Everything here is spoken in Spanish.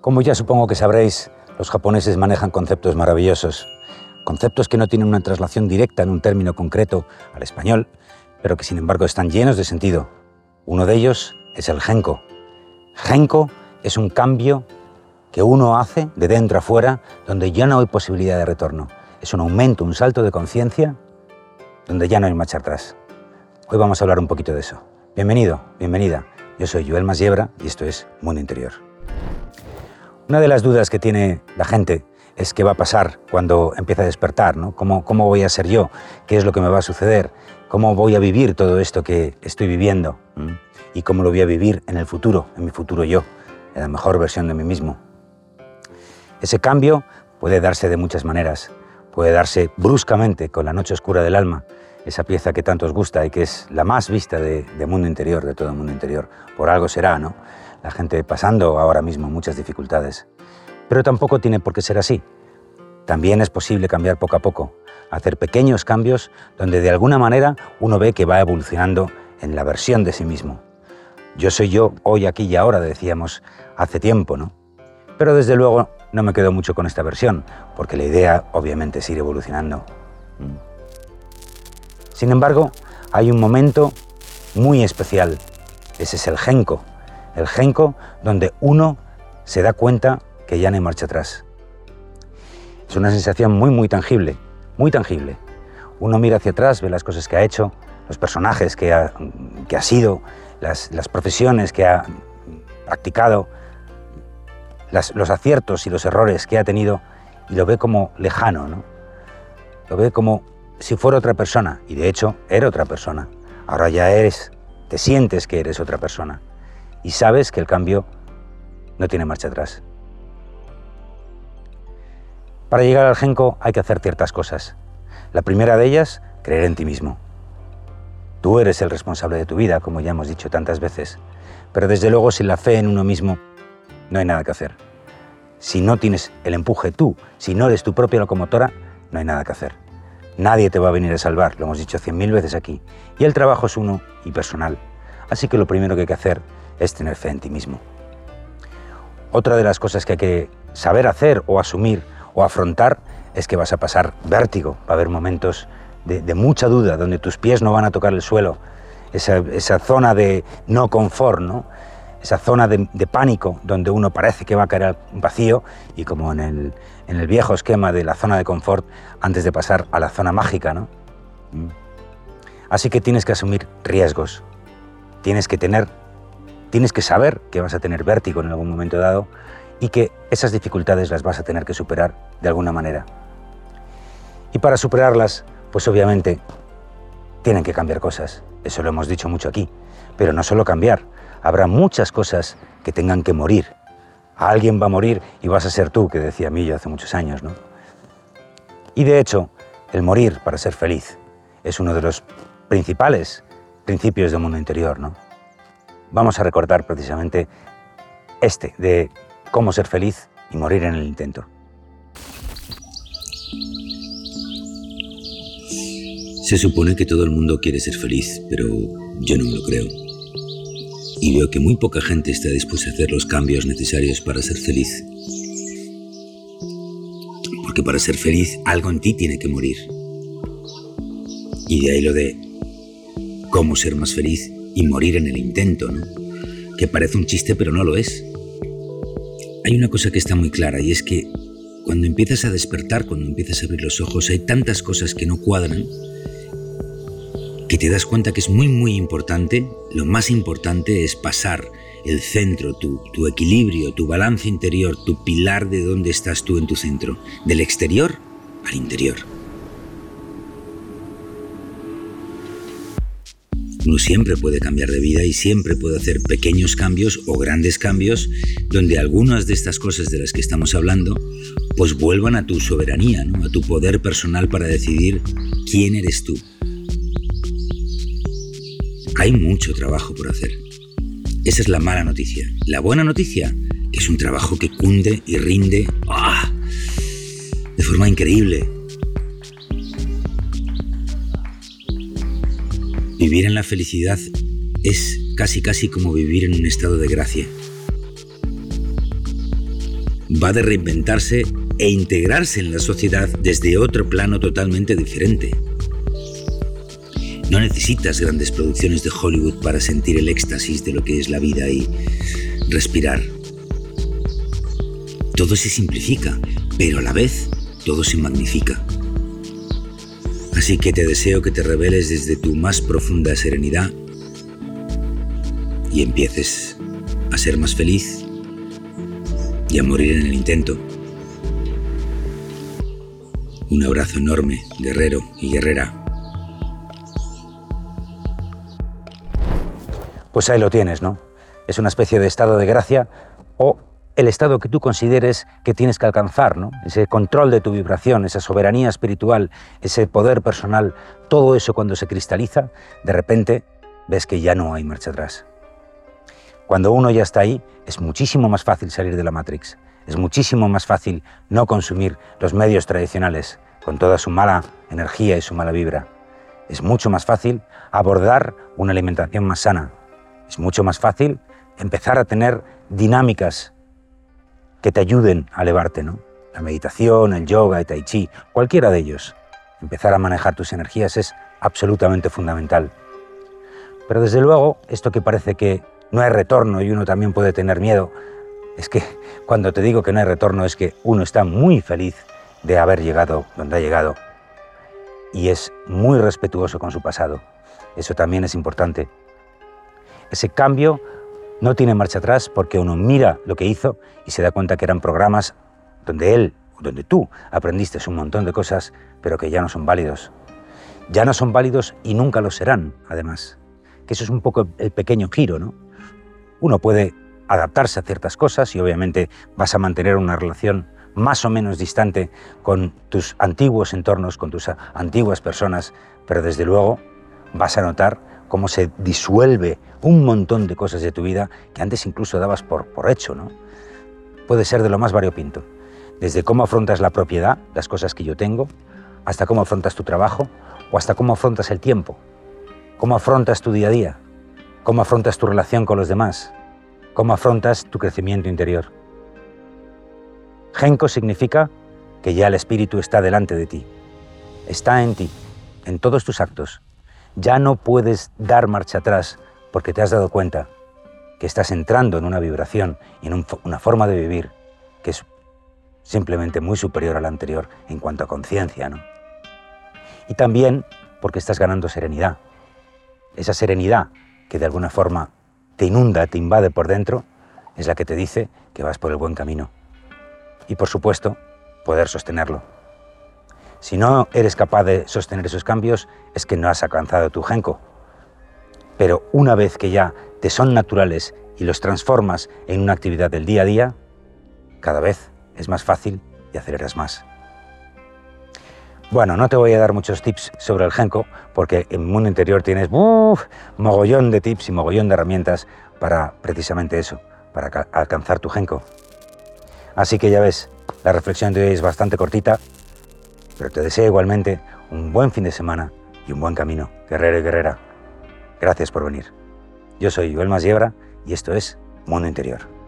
Como ya supongo que sabréis, los japoneses manejan conceptos maravillosos, conceptos que no tienen una traslación directa en un término concreto al español, pero que sin embargo están llenos de sentido. Uno de ellos es el genko. Genko es un cambio que uno hace de dentro a fuera donde ya no hay posibilidad de retorno. Es un aumento, un salto de conciencia donde ya no hay marcha atrás. Hoy vamos a hablar un poquito de eso. Bienvenido, bienvenida. Yo soy Joel Masiebra y esto es Mundo Interior. Una de las dudas que tiene la gente es qué va a pasar cuando empiece a despertar, ¿no? ¿Cómo, ¿Cómo voy a ser yo? ¿Qué es lo que me va a suceder? ¿Cómo voy a vivir todo esto que estoy viviendo? ¿Mm? ¿Y cómo lo voy a vivir en el futuro, en mi futuro yo, en la mejor versión de mí mismo? Ese cambio puede darse de muchas maneras. Puede darse bruscamente con la noche oscura del alma, esa pieza que tanto os gusta y que es la más vista de, mundo interior, de todo el mundo interior. Por algo será, ¿no? La gente pasando ahora mismo muchas dificultades. Pero tampoco tiene por qué ser así. También es posible cambiar poco a poco, hacer pequeños cambios donde de alguna manera uno ve que va evolucionando en la versión de sí mismo. Yo soy yo hoy, aquí y ahora, decíamos hace tiempo, ¿no? Pero desde luego no me quedo mucho con esta versión, porque la idea obviamente es ir evolucionando. Mm. Sin embargo, hay un momento muy especial. Ese es el genco. El genco donde uno se da cuenta que ya no hay marcha atrás. Es una sensación muy, muy tangible, muy tangible. Uno mira hacia atrás, ve las cosas que ha hecho, los personajes que ha, que ha sido, las, las profesiones que ha practicado, los aciertos y los errores que ha tenido y lo ve como lejano, ¿no? Lo ve como si fuera otra persona, y de hecho era otra persona. Ahora ya eres, te sientes que eres otra persona y sabes que el cambio no tiene marcha atrás. Para llegar al genco hay que hacer ciertas cosas. La primera de ellas, creer en ti mismo. Tú eres el responsable de tu vida, como ya hemos dicho tantas veces, pero desde luego sin la fe en uno mismo no hay nada que hacer. Si no tienes el empuje tú, si no eres tu propia locomotora, no hay nada que hacer. Nadie te va a venir a salvar, lo hemos dicho cien mil veces aquí. Y el trabajo es uno y personal. Así que lo primero que hay que hacer es tener fe en ti mismo. Otra de las cosas que hay que saber hacer o asumir o afrontar es que vas a pasar vértigo, va a haber momentos de, mucha duda, donde tus pies no van a tocar el suelo, esa, zona de no confort, ¿no? esa zona de, pánico donde uno parece que va a caer al vacío y como en el, en el, viejo esquema de la zona de confort antes de pasar a la zona mágica, ¿no? Mm. Así que tienes que asumir riesgos, tienes que tener, tienes que saber que vas a tener vértigo en algún momento dado y que esas dificultades las vas a tener que superar de alguna manera. Y para superarlas, pues obviamente tienen que cambiar cosas, eso lo hemos dicho mucho aquí, pero no solo cambiar, habrá muchas cosas que tengan que morir. Alguien va a morir y vas a ser tú, que decía Millo hace muchos años, ¿no? Y de hecho, el morir para ser feliz es uno de los principales principios del mundo interior, ¿no? Vamos a recordar precisamente este de cómo ser feliz y morir en el intento. Se supone que todo el mundo quiere ser feliz, pero yo no me lo creo y veo que muy poca gente está dispuesta a hacer los cambios necesarios para ser feliz. Porque para ser feliz algo en ti tiene que morir. Y de ahí lo de cómo ser más feliz y morir en el intento, ¿no? Que parece un chiste pero no lo es. Hay una cosa que está muy clara y es que cuando empiezas a despertar, cuando empiezas a abrir los ojos, hay tantas cosas que no cuadran que te das cuenta que es muy muy importante, lo más importante es pasar el centro, tu, tu equilibrio, tu balance interior, tu pilar de dónde estás tú en tu centro, del exterior al interior. Uno siempre puede cambiar de vida y siempre puede hacer pequeños cambios o grandes cambios donde algunas de estas cosas de las que estamos hablando pues vuelvan a tu soberanía, a tu poder personal para decidir quién eres tú. Hay mucho trabajo por hacer. Esa es la mala noticia. La buena noticia, es un trabajo que cunde y rinde ¡ah! de forma increíble. Vivir en la felicidad es casi casi como vivir en un estado de gracia. va de reinventarse e integrarse en la sociedad desde otro plano totalmente diferente. No necesitas grandes producciones de Hollywood para sentir el éxtasis de lo que es la vida y respirar. Todo se simplifica, pero a la vez todo se magnifica. Así que te deseo que te reveles desde tu más profunda serenidad y empieces a ser más feliz y a morir en el intento. Un abrazo enorme, guerrero y guerrera. Pues ahí lo tienes, ¿no? Es una especie de estado de gracia o el estado que tú consideres que tienes que alcanzar, ¿no? Ese control de tu vibración, esa soberanía espiritual, ese poder personal, todo eso cuando se cristaliza, de repente ves que ya no hay marcha atrás. Cuando uno ya está ahí, es muchísimo más fácil salir de la Matrix. Es muchísimo más fácil no consumir los medios tradicionales con toda su mala energía y su mala vibra. Es mucho más fácil abordar una alimentación más sana. Es mucho más fácil empezar a tener dinámicas que te ayuden a elevarte, ¿no? La meditación, el yoga, el tai chi, cualquiera de ellos. Empezar a manejar tus energías es absolutamente fundamental. Pero desde luego, esto que parece que no hay retorno y uno también puede tener miedo. Es que cuando te digo que no hay retorno es que uno está muy feliz de haber llegado donde ha llegado y es muy respetuoso con su pasado. Eso también es importante. Ese cambio no tiene marcha atrás porque uno mira lo que hizo y se da cuenta que eran programas donde él, donde tú aprendiste un montón de cosas, pero que ya no son válidos. Ya no son válidos y nunca lo serán, además. Que eso es un poco el pequeño giro, ¿no? Uno puede adaptarse a ciertas cosas y obviamente vas a mantener una relación más o menos distante con tus antiguos entornos, con tus antiguas personas, pero desde luego vas a notar cómo se disuelve un montón de cosas de tu vida que antes incluso dabas por, por hecho, ¿no? Puede ser de lo más variopinto, desde cómo afrontas la propiedad, las cosas que yo tengo, hasta cómo afrontas tu trabajo o hasta cómo afrontas el tiempo, cómo afrontas tu día a día, cómo afrontas tu relación con los demás, cómo afrontas tu crecimiento interior. Genko significa que ya el espíritu está delante de ti, está en ti, en todos tus actos. Ya no puedes dar marcha atrás porque te has dado cuenta que estás entrando en una vibración y en una forma de vivir que es simplemente muy superior a la anterior en cuanto a conciencia, ¿no? Y también porque estás ganando serenidad. Esa serenidad que de alguna forma te inunda, te invade por dentro, es la que te dice que vas por el buen camino. Y por supuesto, poder sostenerlo. Si no eres capaz de sostener esos cambios, es que no has alcanzado tu genco. Pero una vez que ya te son naturales y los transformas en una actividad del día a día, cada vez es más fácil y aceleras más. Bueno, no te voy a dar muchos tips sobre el Genko, porque en Mundo Interior tienes mogollón de tips y mogollón de herramientas para precisamente eso, para alcanzar tu Genko. Así que ya ves, la reflexión de hoy es bastante cortita, pero te deseo igualmente un buen fin de semana y un buen camino, guerrero y guerrera. Gracias por venir. Yo soy Joel Masiebra y esto es Mundo Interior.